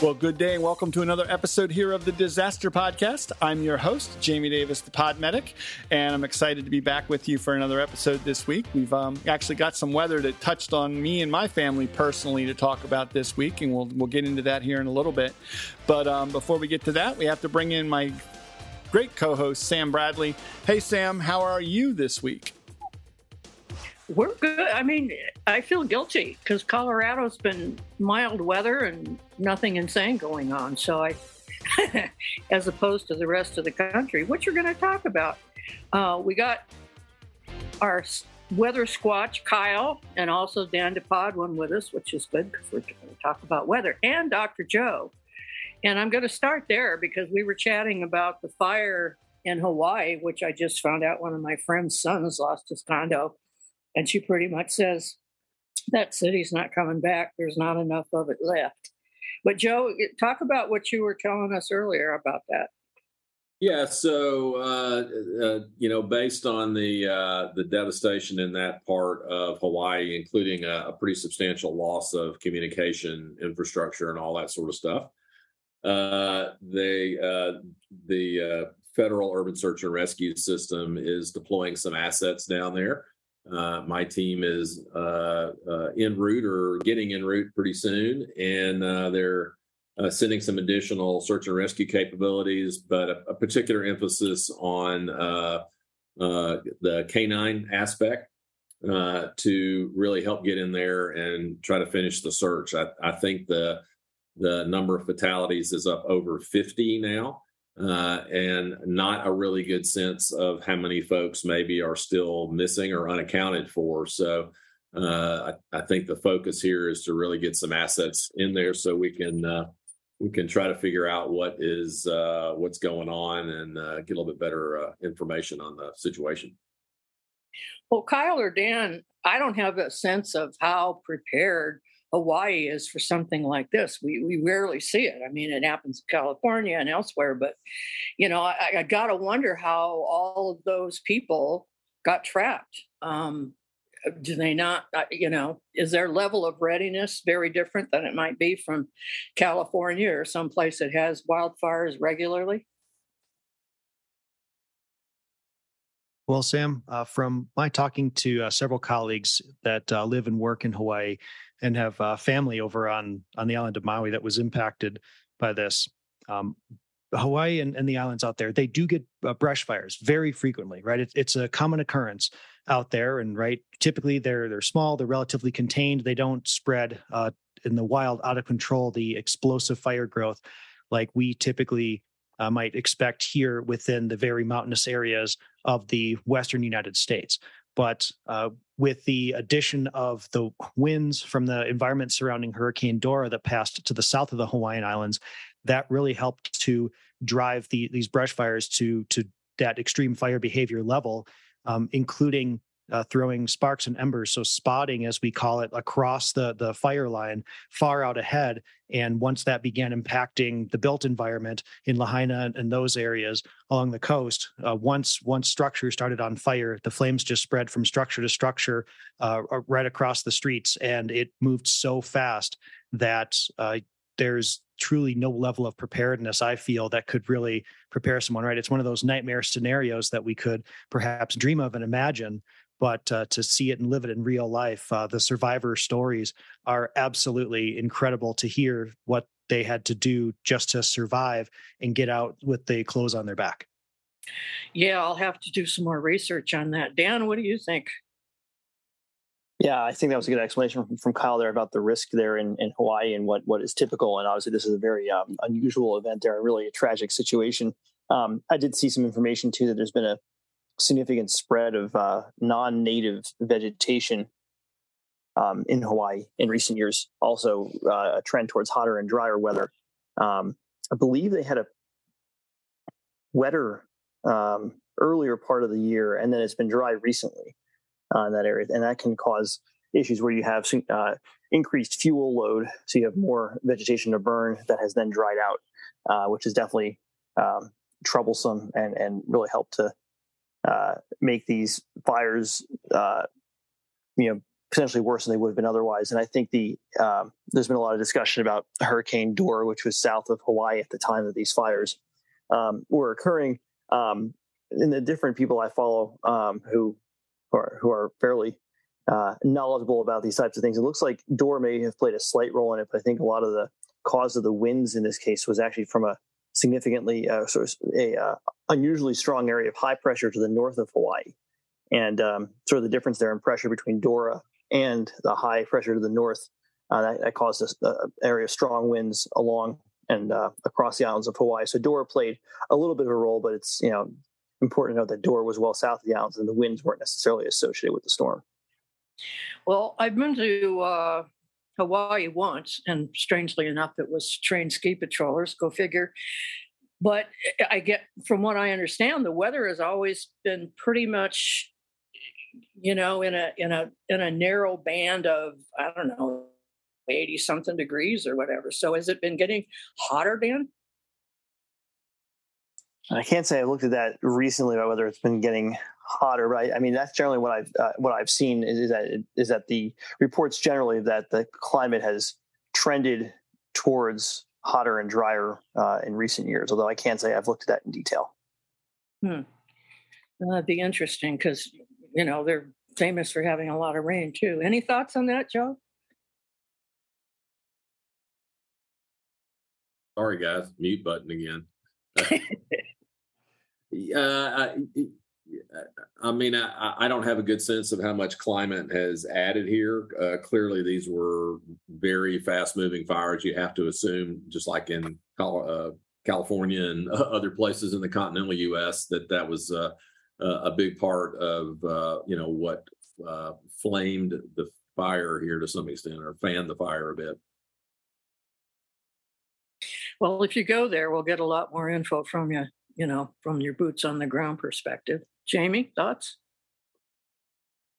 Well, good day and welcome to another episode here of the Disaster Podcast. I'm your host, Jamie Davis, the Pod Medic, and I'm excited to be back with you for another episode this week. We've um, actually got some weather that touched on me and my family personally to talk about this week, and we'll, we'll get into that here in a little bit. But um, before we get to that, we have to bring in my great co host, Sam Bradley. Hey, Sam, how are you this week? We're good. I mean, I feel guilty because Colorado's been mild weather and nothing insane going on. So I, as opposed to the rest of the country, what you're going to talk about. Uh, we got our weather squatch, Kyle, and also Dan DePodwin with us, which is good because we're going to talk about weather, and Dr. Joe. And I'm going to start there because we were chatting about the fire in Hawaii, which I just found out one of my friend's sons lost his condo and she pretty much says, that city's not coming back. There's not enough of it left. But Joe, talk about what you were telling us earlier about that. Yeah, so uh, uh, you know, based on the uh, the devastation in that part of Hawaii, including a, a, pretty substantial loss of communication infrastructure and all that sort of stuff, uh, uh, the uh, federal urban search and rescue system is deploying some assets down there uh, my team is uh, uh, en route or getting en route pretty soon, and uh, they're uh, sending some additional search and rescue capabilities, but a, a particular emphasis on uh, the canine aspect to really help get in there and try to finish the search. I, I think the the number of fatalities is up over 50 now uh, and not a really good sense of how many folks maybe are still missing or unaccounted for. So uh, I, I, think the focus here is to really get some assets in there so we can uh, we can try to figure out what is uh, what's going on and uh, get a little bit better information on the situation. Well, Kyle or Dan, I don't have a sense of how prepared Hawaii is for something like this. We we rarely see it. I mean, it happens in California and elsewhere, but you know, I, I gotta wonder how all of those people got trapped. Um, do they not? Uh, you know, is their level of readiness very different than it might be from California or someplace that has wildfires regularly? Well, Sam, uh, from my talking to uh, several colleagues that uh, live and work in Hawaii, and have uh, family over on on the island of Maui that was impacted by this. Um, Hawaii and, and, the islands out there, they do get uh, brush fires very frequently, right? It, it's a common occurrence out there, and right, typically they're they're small, they're relatively contained, they don't spread uh, in the wild, out of control, the explosive fire growth like we typically uh, might expect here within the very mountainous areas of the western United States. But uh, with the addition of the winds from the environment surrounding Hurricane Dora that passed to the south of the Hawaiian Islands, that really helped to drive the, these brush fires to to that extreme fire behavior level, um, including uh, throwing sparks and embers. So spotting, as we call it, across the the fire line, far out ahead. And once that began impacting the built environment in Lahaina and those areas along the coast, uh, once once structure started on fire, the flames just spread from structure to structure uh, right across the streets, and it moved so fast that uh, there's truly no level of preparedness I feel that could really prepare someone right. It's one of those nightmare scenarios that we could perhaps dream of and imagine, but uh, to see it and live it in real life, uh, the survivor stories are absolutely incredible to hear what they had to do just to survive and get out with the clothes on their back. Yeah, I'll have to do some more research on that. Dan, what do you think? Yeah, I think that was a good explanation from, from Kyle there about the risk there in, in Hawaii and what, what is typical. And obviously, this is a very um, unusual event there, a really a tragic situation. Um, I did see some information too that there's been a significant spread of uh, non-native vegetation um, in Hawaii in recent years. Also, uh, a trend towards hotter and drier weather. Um, I believe they had a wetter um, earlier part of the year, and then it's been dry recently uh, in that area, and that can cause issues where you have uh, increased fuel load, so you have more vegetation to burn that has then dried out, uh, which is definitely um, troublesome and and really help to uh, make these fires, uh, you know, potentially worse than they would have been otherwise. And I think the um, there's been a lot of discussion about Hurricane Dora, which was south of Hawaii at the time that these fires um, were occurring. Um, and the different people I follow um, who are, who are fairly uh, knowledgeable about these types of things, it looks like Dora may have played a slight role in it. But I think a lot of the cause of the winds in this case was actually from a significantly uh, sort of a uh, unusually strong area of high pressure to the north of Hawaii, and um, sort of the difference there in pressure between Dora and the high pressure to the north uh, that, that, caused an area of strong winds along and uh, across the islands of Hawaii. So Dora played a little bit of a role, but it's you know important to note that Dora was well south of the islands, and the winds weren't necessarily associated with the storm. Well, I've been to uh, Hawaii once, and strangely enough, it was trained ski patrollers. Go figure. But eh, I get, from what I understand, the weather has always been pretty much you know, in a in a in a narrow band of I don't know, eighty something degrees or whatever. So has it been getting hotter, Dan? I can't say I looked at that recently about whether it's been getting hotter, but I, I mean that's generally what I've uh, what I've seen is, is that is that the reports generally that the climate has trended towards hotter and drier uh, in recent years. Although I can't say I've looked at that in detail. Hmm. Well, that'd be interesting because you know, they're famous for having a lot of rain too. Any thoughts on that, Joe? Sorry, guys, mute button again. uh, I, I mean, I, I, don't have a good sense of how much climate has added here. Uh, clearly, these were very fast moving fires. You have to assume, just like in uh, California and other places in the continental U.S., that that was uh, a big part of uh, you know what uh, flamed the fire here to some extent or fanned the fire a bit. Well, if you go there, we'll get a lot more info from you, you know, from your boots on the ground perspective. Jamie, thoughts?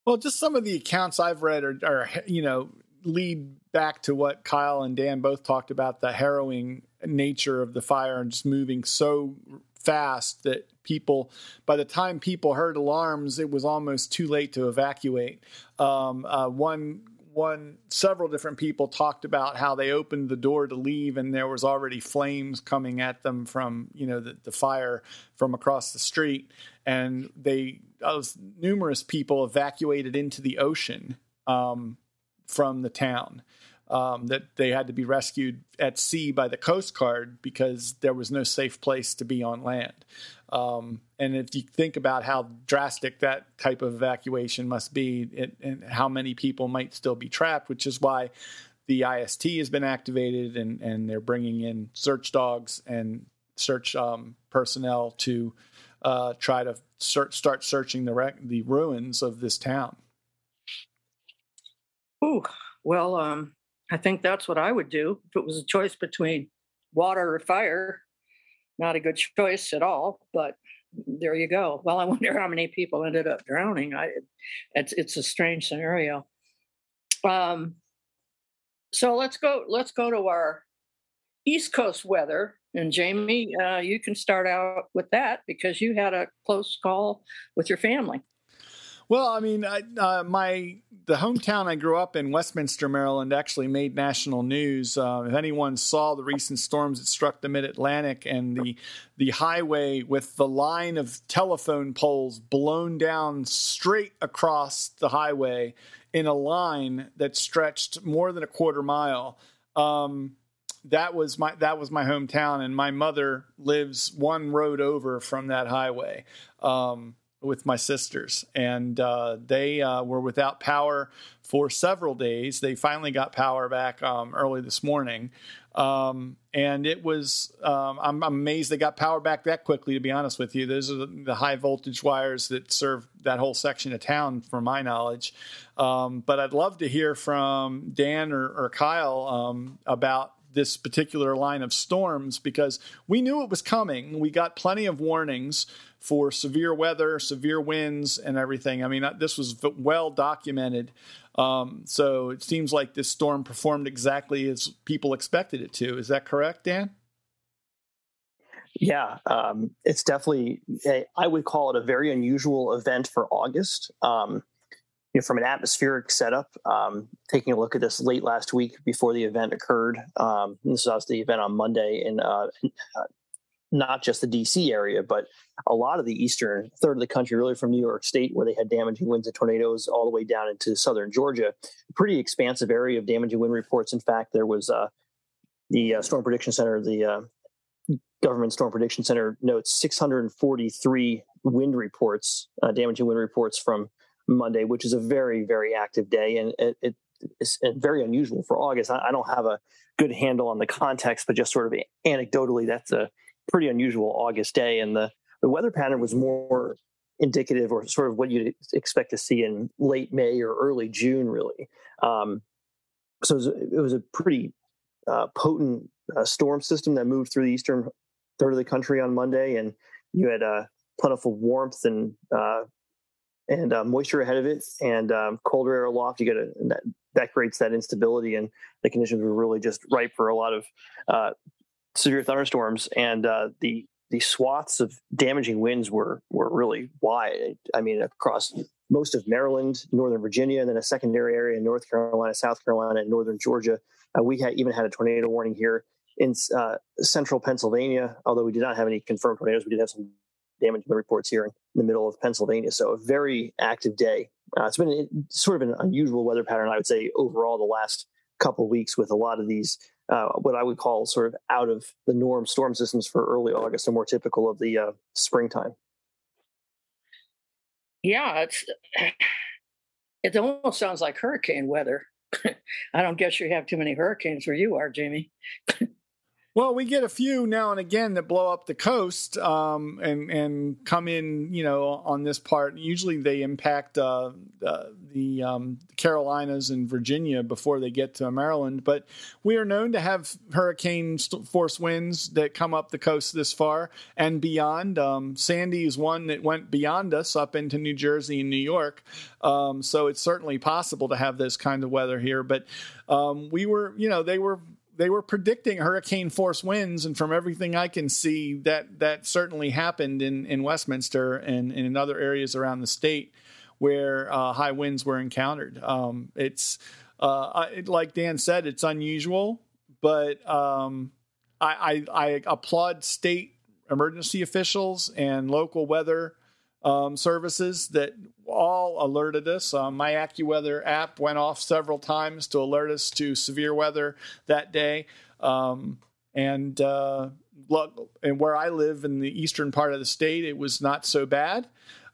Well, just some of the accounts I've read are, are you know, lead back to what Kyle and Dan both talked about the harrowing nature of the fire and just moving so fast that people by the time people heard alarms it was almost too late to evacuate um, uh, one one several different people talked about how they opened the door to leave and there was already flames coming at them from you know the, the fire from across the street. And they numerous people evacuated into the ocean um, from the town um, that they had to be rescued at sea by the Coast Guard because there was no safe place to be on land. Um, and if you think about how drastic that type of evacuation must be it, and how many people might still be trapped, which is why the IST has been activated and, and they're bringing in search dogs and search um, personnel to uh, try to start searching the, rec- the ruins of this town. Ooh, well, um, I think that's what I would do if it was a choice between water or fire. Not a good choice at all, but there you go. Well, I wonder how many people ended up drowning. I, it's it's a strange scenario. Um, so let's go. Let's go to our East Coast weather. And Jamie, uh, you can start out with that because you had a close call with your family. Well, I mean, I, uh, my the hometown I grew up in, Westminster, Maryland, actually made national news. Uh, if anyone saw the recent storms that struck the Mid Atlantic and the the highway with the line of telephone poles blown down straight across the highway in a line that stretched more than a quarter mile. Um, that was my that was my hometown, and my mother lives one road over from that highway. Um, with my sisters, and uh, they uh, were without power for several days. They finally got power back um, early this morning, um, and it was. Um, I'm, I'm, amazed they got power back that quickly. To be honest with you, those are the, high voltage wires that serve that whole section of town, from my knowledge. Um, but I'd love to hear from Dan or, or Kyle um, about this particular line of storms because we knew it was coming. We got plenty of warnings for severe weather, severe winds, and everything. I mean, this was well documented. Um, so it seems like this storm performed exactly as people expected it to. Is that correct, Dan? Yeah, um, it's definitely, a, I would call it a very unusual event for August. Um, you know, from an atmospheric setup, um, taking a look at this late last week before the event occurred. Um, this was the event on Monday, and uh, uh, not just the DC area, but a lot of the eastern third of the country, really from New York State, where they had damaging winds and tornadoes, all the way down into southern Georgia. Pretty expansive area of damaging wind reports. In fact, there was uh, the uh, Storm Prediction Center, the uh, Government Storm Prediction Center notes 643 wind reports, uh, damaging wind reports from Monday, which is a very, very active day. And it, it, it's very unusual for August. I, I, don't have a good handle on the context, but just sort of anecdotally, that's a pretty unusual August day. And the, the weather pattern was more indicative or sort of what you'd expect to see in late May or early June, really. Um, so it was, it was, a pretty uh, potent uh, storm system that moved through the eastern third of the country on Monday. And you had uh, plentiful warmth and uh, and uh, moisture ahead of it, and um, colder air aloft. You get a that, that creates that instability, and the conditions were really just ripe for a lot of uh, severe thunderstorms. And uh, the the swaths of damaging winds were were really wide. I mean, across most of Maryland, Northern Virginia, and then a secondary area in North Carolina, South Carolina, and Northern Georgia. Uh, we had even had a tornado warning here in uh, central Pennsylvania, although we did not have any confirmed tornadoes. We did have some damage reports here in the middle of Pennsylvania. So a very active day. Uh, it's been sort of an unusual weather pattern, I would say, overall the last couple weeks with a lot of these, uh, what I would call sort of out of the norm storm systems for early August and more typical of the uh, springtime. Yeah, it's it almost sounds like hurricane weather. I don't guess you have too many hurricanes where you are, Jamie. Well, we get a few now and again that blow up the coast um, and and come in, you know, on this part. Usually, they impact uh, uh, the um, Carolinas and Virginia before they get to Maryland. But we are known to have hurricane force winds that come up the coast this far and beyond. Um, Sandy is one that went beyond us up into New Jersey and New York. Um, so it's certainly possible to have this kind of weather here. But um, we were, you know, they were they were predicting hurricane force winds, and from everything I can see, that that certainly happened in in Westminster and, and in other areas around the state where uh, high winds were encountered. Um, it's uh, it, like Dan said, it's unusual, but um, I, I, I applaud state emergency officials and local weather um, services that all alerted us. Um, my AccuWeather app went off several times to alert us to severe weather that day. Um, and uh, and where I live in the eastern part of the state, it was not so bad.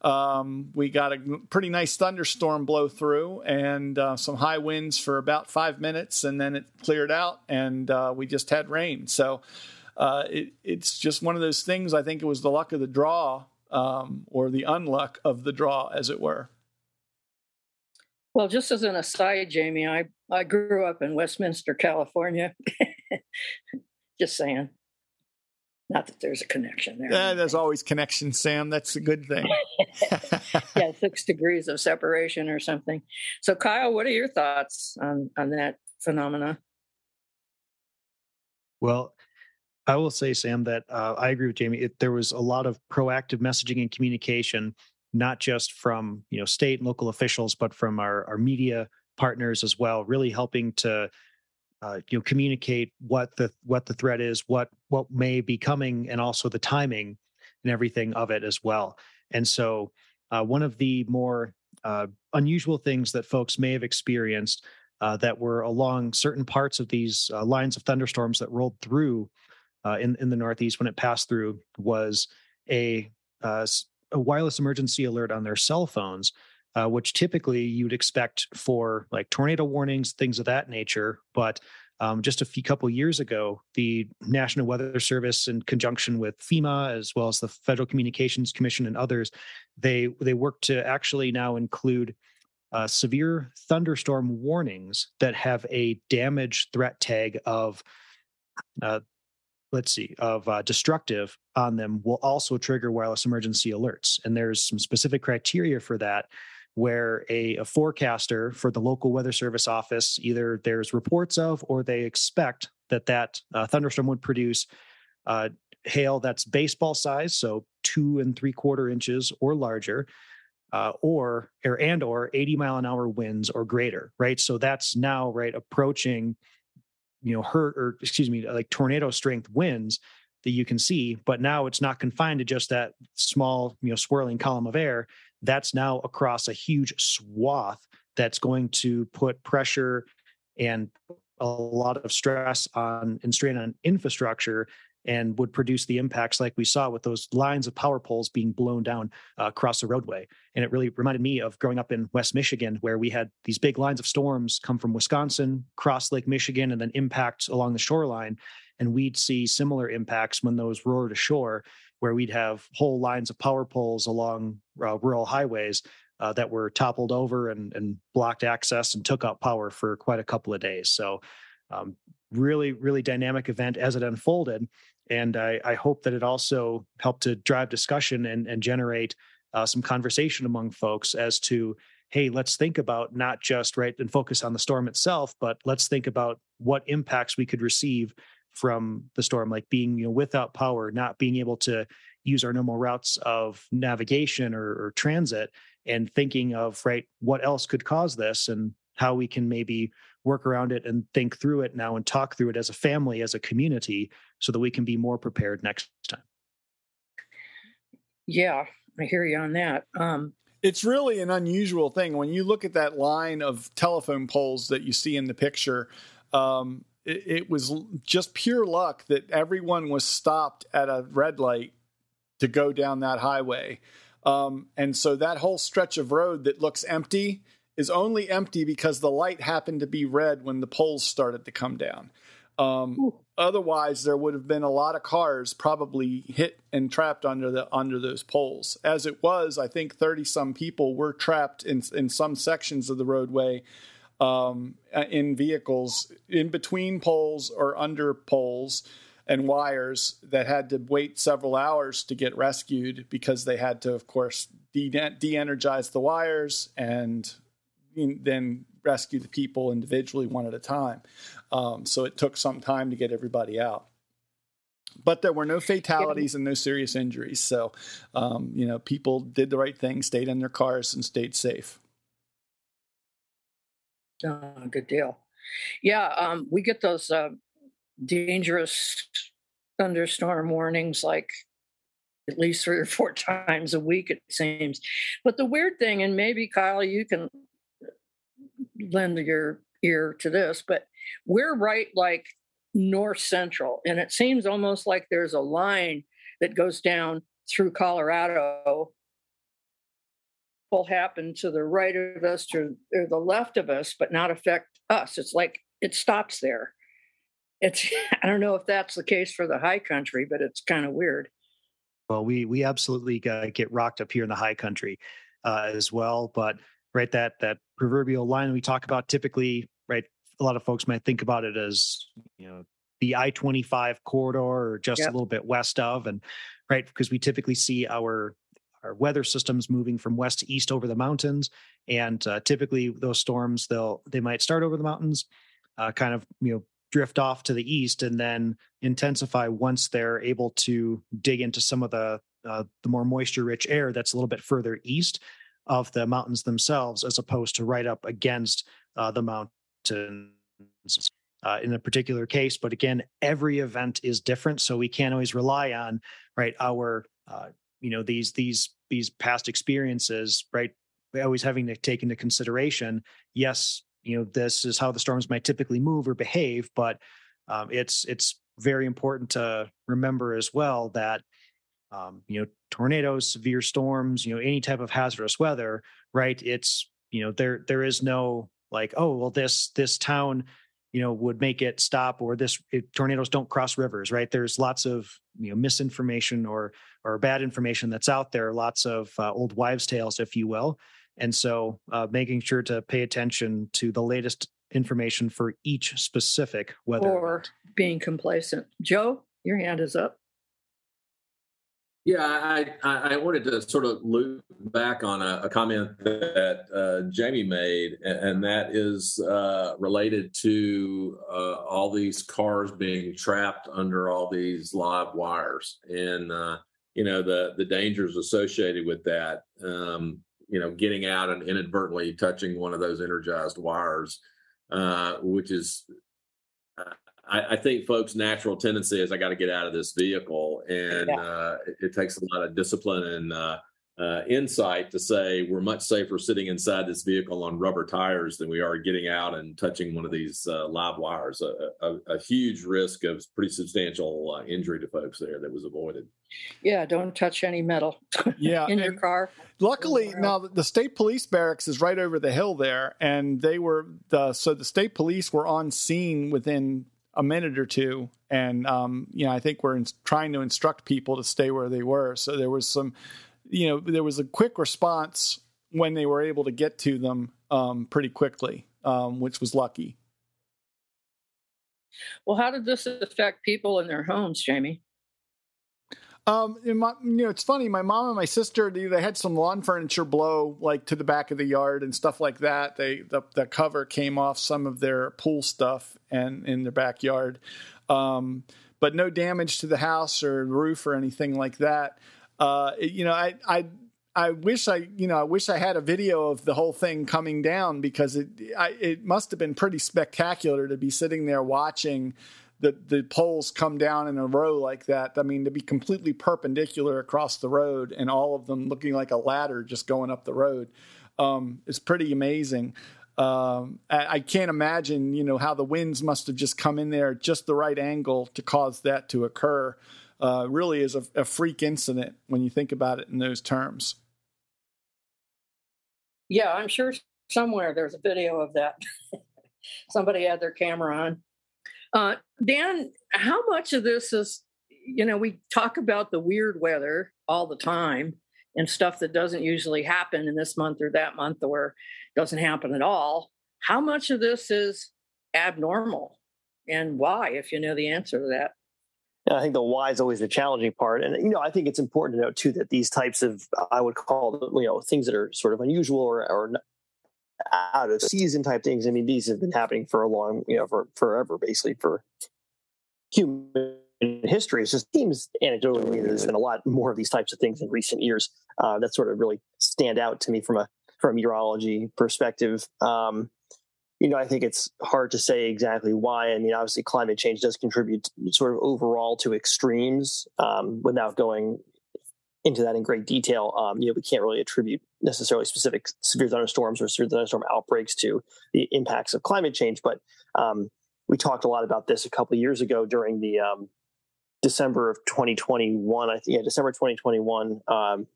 Um, we got a pretty nice thunderstorm blow through and uh, some high winds for about five minutes, and then it cleared out, and uh, we just had rain. So uh, it, it's just one of those things. I think it was the luck of the draw um, or the unluck of the draw, as it were. Well, just as an aside, Jamie, I, I grew up in Westminster, California. just saying. Not that there's a connection there. Yeah, there's always connection, Sam. That's a good thing. yeah, six degrees of separation or something. So, Kyle, what are your thoughts on on that phenomena? Well, I will say, Sam, that uh, I agree with Jamie. It, there was a lot of proactive messaging and communication, not just from you know state and local officials, but from our, our media partners as well, really helping to uh, you know communicate what the what the threat is, what what may be coming, and also the timing and everything of it as well. And so, uh, one of the more uh, unusual things that folks may have experienced uh, that were along certain parts of these uh, lines of thunderstorms that rolled through uh, in in the Northeast when it passed through was a a wireless emergency alert on their cell phones, uh, which typically you'd expect for like tornado warnings, things of that nature. But um, just a few couple years ago, the National Weather Service, in conjunction with FEMA as well as the Federal Communications Commission and others, they they work to actually now include uh, severe thunderstorm warnings that have a damage threat tag of uh, let's see, of uh, destructive on them will also trigger wireless emergency alerts. And there's some specific criteria for that where a, a, forecaster for the local weather service office either there's reports of or they expect that that uh, thunderstorm would produce uh, hail that's baseball size, so two and three quarter inches or larger, uh, or or and or 80 mile an hour winds or greater, right? So that's now right approaching, you know, hurt or excuse me, like tornado strength winds that you can see. But now it's not confined to just that small, you know, swirling column of air. That's now across a huge swath that's going to put pressure and a lot of stress on and strain on infrastructure and would produce the impacts like we saw with those lines of power poles being blown down uh, across the roadway. And it really reminded me of growing up in West Michigan, where we had these big lines of storms come from Wisconsin, cross Lake Michigan, and then impact along the shoreline. And we'd see similar impacts when those roared ashore, where we'd have whole lines of power poles along uh, rural highways uh, that were toppled over and, and blocked access and took out power for quite a couple of days. So, um, really, really dynamic event as it unfolded and I, I, hope that it also helped to drive discussion and, and generate uh, some conversation among folks as to hey let's think about not just right and focus on the storm itself but let's think about what impacts we could receive from the storm like being you know without power not being able to use our normal routes of navigation or, or transit and thinking of right what else could cause this and how we can maybe work around it and think through it now and talk through it as a family, as a community, so that we can be more prepared next time. Yeah, I hear you on that. Um, it's really an unusual thing when you look at that line of telephone poles that you see in the picture. Um, it, it was just pure luck that everyone was stopped at a red light to go down that highway. Um, and so that whole stretch of road that looks empty is only empty because the light happened to be red when the poles started to come down. Um, otherwise, there would have been a lot of cars probably hit and trapped under the under those poles. As it was, I think thirty some people were trapped in in some sections of the roadway um, in vehicles in between poles or under poles and wires that had to wait several hours to get rescued because they had to, of course, de energize the wires and then rescue the people individually one at a time. Um, so it took some time to get everybody out. But there were no fatalities and no serious injuries. So, um, you know, people did the right thing, stayed in their cars, and stayed safe. Oh, good deal. Yeah, um, we get those uh, dangerous thunderstorm warnings like at least three or four times a week, it seems. But the weird thing, and maybe Kyle, you can lend your ear to this, but we're right like north central, and it seems almost like there's a line that goes down through Colorado. Will happen to the right of us to or the left of us, but not affect us. It's like it stops there. It's I don't know if that's the case for the high country, but it's kind of weird. Well, we we absolutely get rocked up here in the high country uh, as well, but right? That that proverbial line we talk about typically, right? A lot of folks might think about it as you know the I twenty five corridor or just yep. a little bit west of, and right because we typically see our our weather systems moving from west to east over the mountains, and uh, typically those storms they'll they might start over the mountains, uh, kind of you know drift off to the east and then intensify once they're able to dig into some of the uh, the more moisture rich air that's a little bit further east of the mountains themselves as opposed to right up against uh, the mountains uh, in a particular case. But again, every event is different, so we can't always rely on right our uh, you know these these these past experiences right always having to take into consideration yes you know this is how the storms might typically move or behave but um, it's it's very important to remember as well that um, you know tornadoes severe storms you know any type of hazardous weather right it's you know there there is no like oh well this this town you know would make it stop or this it, tornadoes don't cross rivers right? There's lots of you know misinformation or or bad information that's out there lots of uh, old wives tales if you will. And so uh, making sure to pay attention to the latest information for each specific weather or event. being complacent. Joe your hand is up yeah, I, I wanted to sort of loop back on a, a comment that uh, Jamie made, and that is uh, related to uh, all these cars being trapped under all these live wires, and uh, you know the the dangers associated with that. Um, you know, getting out and inadvertently touching one of those energized wires, uh, which is, I, I, think folks' natural tendency is I got to get out of this vehicle, and yeah. uh, it, it, takes a lot of discipline and uh, uh, insight to say we're much safer sitting inside this vehicle on rubber tires than we are getting out and touching one of these uh, live wires. A, a, a, huge risk of pretty substantial uh, injury to folks there that was avoided. Yeah, don't touch any metal. Yeah, in your car. Luckily, now the state police barracks is right over the hill there, and they were the so the state police were on scene within a minute or two and um, you know i think we're in, trying to instruct people to stay where they were so there was some you know, there was a quick response when they were able to get to them um, pretty quickly, um, which was lucky. Well, how did this affect people in their homes, Jamie? Um, my, you know, it's funny. My mom and my sister, they, they, had some lawn furniture blow like to the back of the yard and stuff like that. They the, the cover came off some of their pool stuff and in their backyard, um, but no damage to the house or roof or anything like that uh, you know, I, I, I wish I, you know, I wish I had a video of the whole thing coming down because it, I, it must have been pretty spectacular to be sitting there watching the the poles come down in a row like that. I mean, to be completely perpendicular across the road and all of them looking like a ladder just going up the road um, is pretty amazing. Um, I, I, can't imagine, you know, how the winds must have just come in there at just the right angle to cause that to occur uh, really is a, a freak incident when you think about it in those terms. Yeah, I'm sure somewhere there's a video of that. Somebody had their camera on. Uh, Dan, how much of this is, you know, we talk about the weird weather all the time and stuff that doesn't usually happen in this month or that month or doesn't happen at all. How much of this is abnormal and why, if you know the answer to that? I think the why is always the challenging part. And, you know, I think it's important to note too that these types of, I would call, you know, things that are sort of unusual or, or out of season type things. I mean, these have been happening for a long, you know, for forever, basically for human history. It just seems anecdotally there's been a lot more of these types of things in recent years uh, that sort of really stand out to me from a, from a meteorology perspective. Um, you know, I think it's hard to say exactly why. I mean, obviously, climate change does contribute sort of overall to extremes um, without going into that in great detail. Um, you know, we can't really attribute necessarily specific severe thunderstorms or severe thunderstorm outbreaks to the impacts of climate change. But um, we talked a lot about this a couple years ago during the um, December of 2021. I think, yeah, December 2021, um,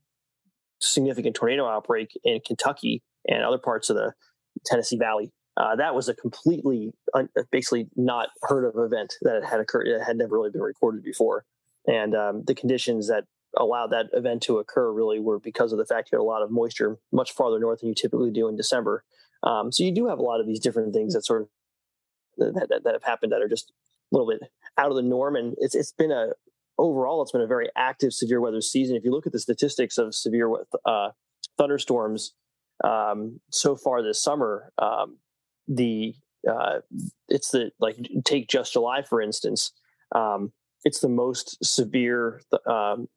significant tornado outbreak in Kentucky and other parts of the Tennessee Valley uh, that was a completely, un- basically not heard of event that had occurred. It had never really been recorded before. And um, the conditions that allowed that event to occur really were because of the fact you had a lot of moisture much farther north than you typically do in December. Um, so you do have a lot of these different things that sort of that, that, that have happened that are just a little bit out of the norm. And it's it's been a overall it's been a very active severe weather season. If you look at the statistics of severe uh, thunderstorms um, so far this summer, um, the uh, it's the like take just July for instance. Um, it's the most severe um,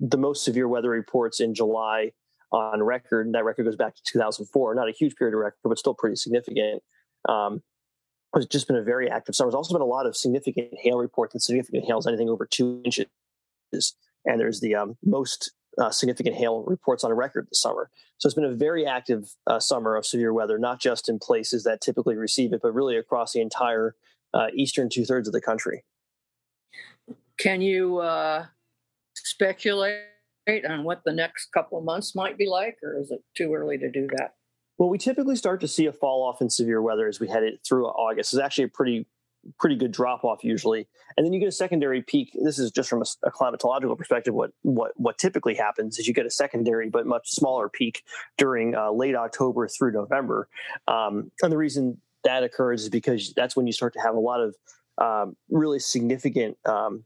the most severe weather reports in July on record. And that record goes back to 2004. Not a huge period of record, but still pretty significant. Um, it's just been a very active summer. There's also been a lot of significant hail reports and significant hails, anything over two inches. And there's the um, most uh, significant hail reports on record this summer. So it's been a very active uh, summer of severe weather, not just in places that typically receive it, but really across the entire uh, eastern two thirds of the country. Can you uh, speculate on what the next couple of months might be like, or is it too early to do that? Well, we typically start to see a fall off in severe weather as we head it through August. It's actually a pretty pretty good drop off usually, and then you get a secondary peak. This is just from a, a, climatological perspective. What what what typically happens is you get a secondary but much smaller peak during uh, late October through November, um, and the reason that occurs is because that's when you start to have a lot of um, really significant. Um,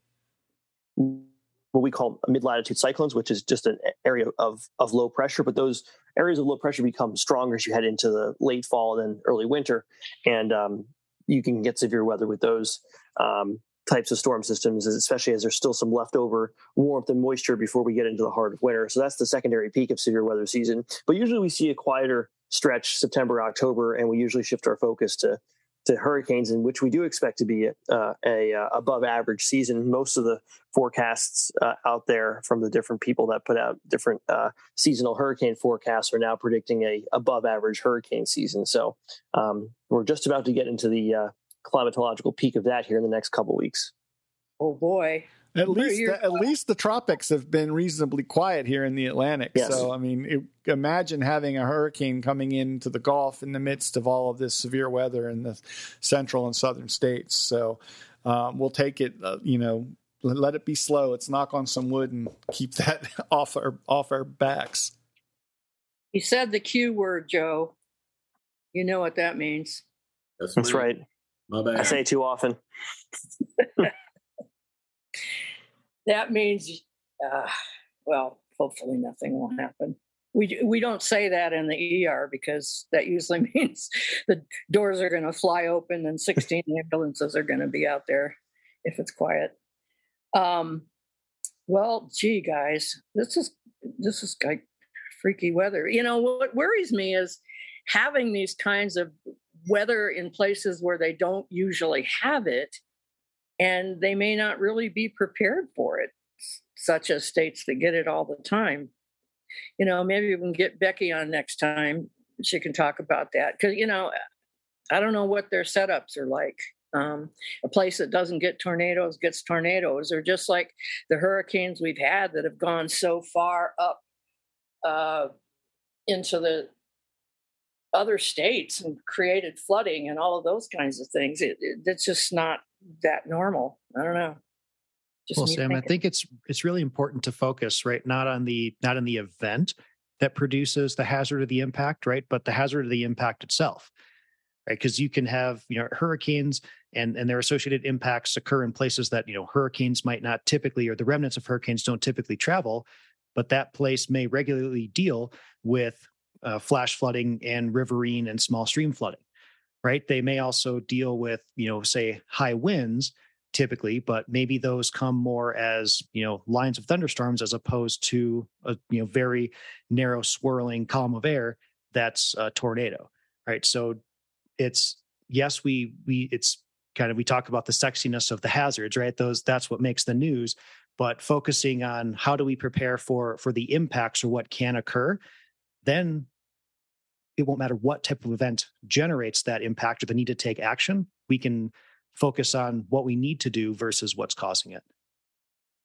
what we call mid latitude cyclones, which is just an area of, of low pressure. But those areas of low pressure become stronger as you head into the late fall and then early winter. And um, you can get severe weather with those. Um, types of storm systems, especially as there's still some leftover warmth and moisture before we get into the heart of winter. So that's the secondary peak of severe weather season. But usually we see a quieter stretch September, October, and we usually shift our focus to to hurricanes, in which we do expect to be uh, a uh, above average season. Most of the forecasts uh, out there from the different people that put out different uh, seasonal hurricane forecasts are now predicting a above average hurricane season. So um, we're just about to get into the uh, climatological peak of that here in the next couple weeks. Oh boy. At least, the, at least the tropics have been reasonably quiet here in the Atlantic. Yes. So, I mean, it, imagine having a hurricane coming into the Gulf in the midst of all of this severe weather in the central and southern states. So, um, we'll take it. Uh, you know, let it be slow. Let's knock on some wood and keep that off our off our backs. He said the Q word, Joe. You know what that means. That's, That's right. My bad. I say too often. that means, uh, well, hopefully nothing will happen. We we don't say that in the ER because that usually means the doors are going to fly open and 16 ambulances are going to be out there if it's quiet. Um, well, gee, guys, this is this is like freaky weather. You know what worries me is having these kinds of weather in places where they don't usually have it, and they may not really be prepared for it, such as states that get it all the time. You know, maybe we can get Becky on next time. She can talk about that because, you know, I don't know what their setups are like. Um, a place that doesn't get tornadoes gets tornadoes, or just like the hurricanes we've had that have gone so far up uh, into the other states and created flooding and all of those kinds of things. It, it, it's just not that normal. I don't know. Just well, Sam, I think it's it's really important to focus right not on the not on the event that produces the hazard of the impact, right, but the hazard of the impact itself, right? Because you can have you know hurricanes and and their associated impacts occur in places that you know hurricanes might not typically or the remnants of hurricanes don't typically travel, but that place may regularly deal with uh, flash flooding and riverine and small stream flooding right? They may also deal with you know say high winds typically but maybe those come more as you know lines of thunderstorms as opposed to a you know very narrow swirling column of air that's a tornado right? So it's yes we we it's kind of we talk about the sexiness of the hazards right? Those that's what makes the news but focusing on how do we prepare for for the impacts or what can occur then it won't matter what type of event generates that impact or the need to take action. We can focus on what we need to do versus what's causing it.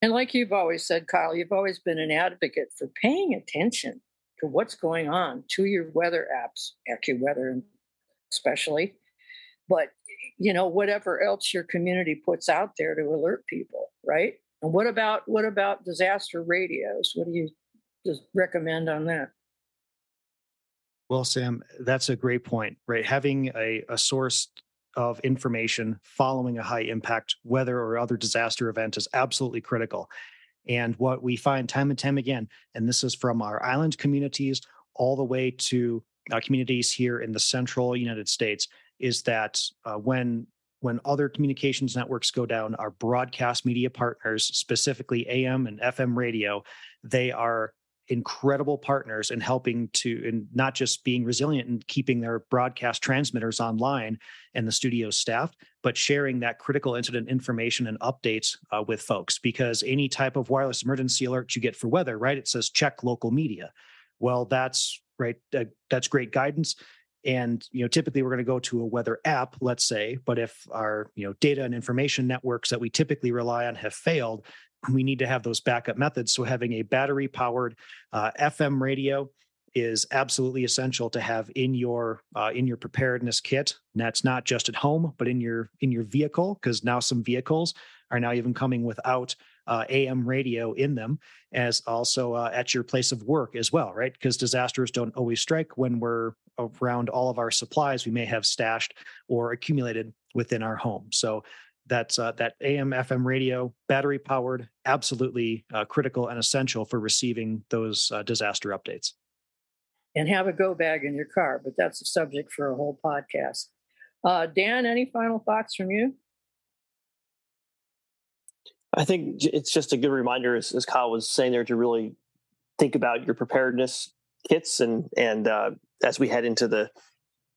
And like you've always said, Kyle, you've always been an advocate for paying attention to what's going on to your weather apps, AccuWeather especially. But you know, whatever else your community puts out there to alert people, right? And what about what about disaster radios? What do you just recommend on that? Well, Sam, that's a great point, right? Having a, a source of information following a high impact weather or other disaster event is absolutely critical. And what we find time and time again, and this is from our island communities all the way to uh, communities here in the central United States, is that uh, when when other communications networks go down, our broadcast media partners, specifically AM and FM radio, they are incredible partners in helping to and not just being resilient and keeping their broadcast transmitters online and the studio staffed but sharing that critical incident information and updates uh, with folks. Because any type of wireless emergency alert you get for weather right it says check local media. Well that's right uh, that's great guidance. And you know typically we're going to go to a weather app let's say but if our you know data and information networks that we typically rely on have failed we need to have those backup methods. So having a battery powered uh, FM radio is absolutely essential to have in your uh, in your preparedness kit. And that's not just at home, but in your in your vehicle, because now some vehicles are now even coming without uh, AM radio in them, as also uh, at your place of work as well, right? Because disasters don't always strike when we're around all of our supplies we may have stashed or accumulated within our home. So that's uh, that AM FM radio battery powered absolutely uh, critical and essential for receiving those uh, disaster updates and have a go bag in your car but that's a subject for a whole podcast uh, dan any final thoughts from you I think it's just a good reminder, as, as Kyle was saying there, to really think about your preparedness kits and and uh, as we head into the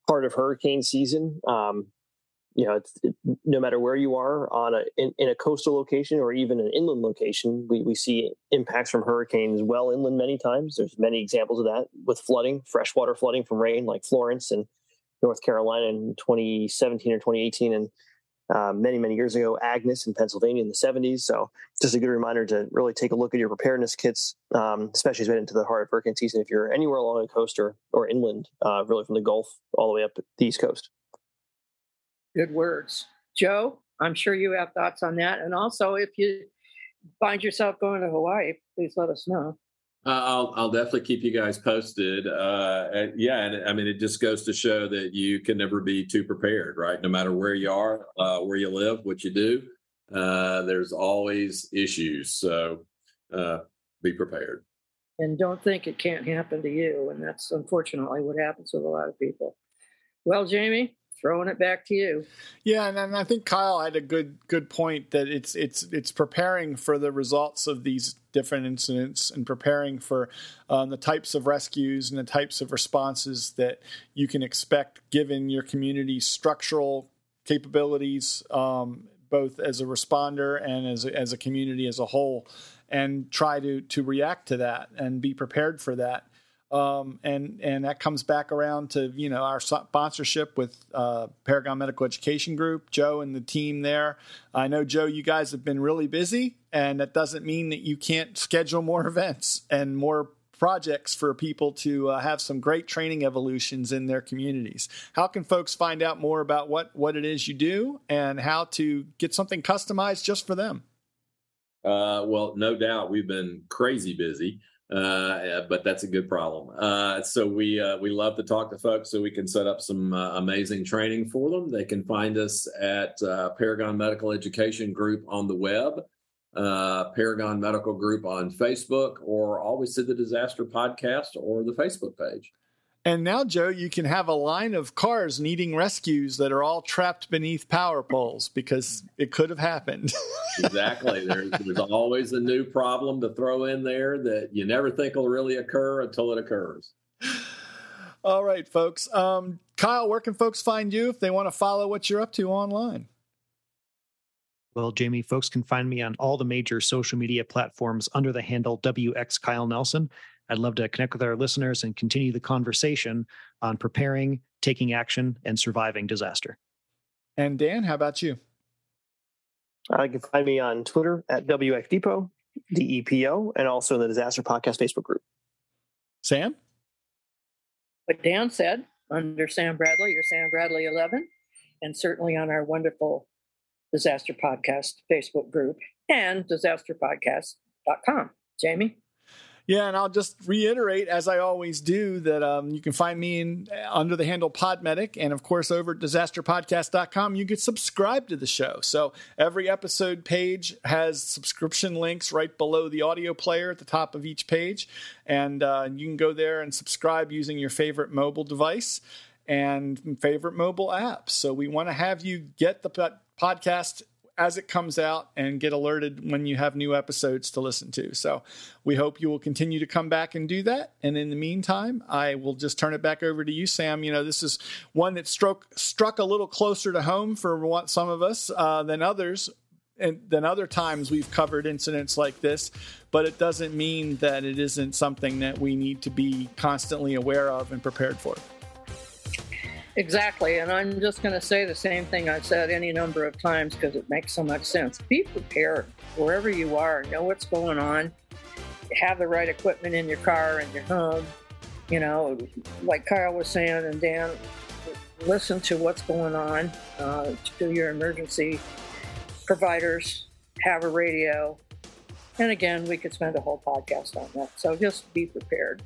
part of hurricane season. Um, you know, it, no matter where you are on a in, in, a coastal location or even an inland location, we, we see impacts from hurricanes well inland many times. There's many examples of that with flooding, freshwater flooding from rain, like Florence and North Carolina in 2017 or 2018, and uh, many, many years ago, Agnes in Pennsylvania in the 70s. So just a good reminder to really take a look at your preparedness kits, um, especially as we head into the heart of hurricane season if you're anywhere along the coast or, or inland, uh, really from the Gulf all the way up the East Coast. Good words. Joe, I'm sure you have thoughts on that. And also, if you find yourself going to Hawaii, please let us know. Uh, I'll I'll definitely keep you guys posted. Uh, and yeah, and I mean it just goes to show that you can never be too prepared, right? No matter where you are, uh, where you live, what you do, uh, there's always issues. So uh, be prepared. And don't think it can't happen to you. And that's unfortunately what happens with a lot of people. Well, Jamie, throwing it back to you. Yeah, and, and I think Kyle had a good good point that it's it's it's preparing for the results of these different incidents and preparing for um, the types of rescues and the types of responses that you can expect given your community's structural capabilities, um, both as a responder and as a, as a community as a whole, and try to to react to that and be prepared for that. Um, and and that comes back around to you know our sponsorship with uh, Paragon Medical Education Group, Joe and the team there. I know Joe, you guys have been really busy, and that doesn't mean that you can't schedule more events and more projects for people to uh, have some great training evolutions in their communities. How can folks find out more about what what it is you do and how to get something customized just for them? Uh, well, no doubt we've been crazy busy. Uh, but that's a good problem. Uh, so we uh, we love to talk to folks so we can set up some uh, amazing training for them. They can find us at uh, Paragon Medical Education Group on the web, Paragon Medical Group on Facebook, or always to the Disaster Podcast or the Facebook page. And now, Joe, you can have a line of cars needing rescues that are all trapped beneath power poles because it could have happened. exactly. There's, there's always a new problem to throw in there that you never think will really occur until it occurs. All right, folks. Um, Kyle, where can folks find you if they want to follow what you're up to online? Well, Jamie, folks can find me on all the major social media platforms under the handle WX Kyle Nelson. I'd love to connect with our listeners and continue the conversation on preparing, taking action, and surviving disaster. And Dan, how about you? Uh, you can find me on Twitter at WXDepo, D-E-P-O, and also in the Disaster Podcast Facebook group. Sam? What Dan said, under Sam Bradley you're Sam Bradley 11, and certainly on our wonderful Disaster Podcast Facebook group and disasterpodcast.com. Jamie? Yeah, and I'll just reiterate, as I always do, that um, you can find me in, under the handle Podmedic. And of course, over at disasterpodcast.com, you can subscribe to the show. So every episode page has subscription links right below the audio player at the top of each page. And uh, you can go there and subscribe using your favorite mobile device and favorite mobile app. So we want to have you get the podcast as it comes out and get alerted when you have new episodes to listen to. So we hope you will continue to come back and do that. And in the meantime, I will just turn it back over to you, Sam. You know, this is one that struck struck a little closer to home for some of us uh, than others. And than other times we've covered incidents like this, but it doesn't mean that it isn't something that we need to be constantly aware of and prepared for. Exactly. And I'm just going to say the same thing I've said any number of times because it makes so much sense. Be prepared wherever you are, know what's going on, have the right equipment in your car and your home. You know, like Kyle was saying, and Dan, listen to what's going on uh, to your emergency providers, have a radio. And again, we could spend a whole podcast on that. So just be prepared.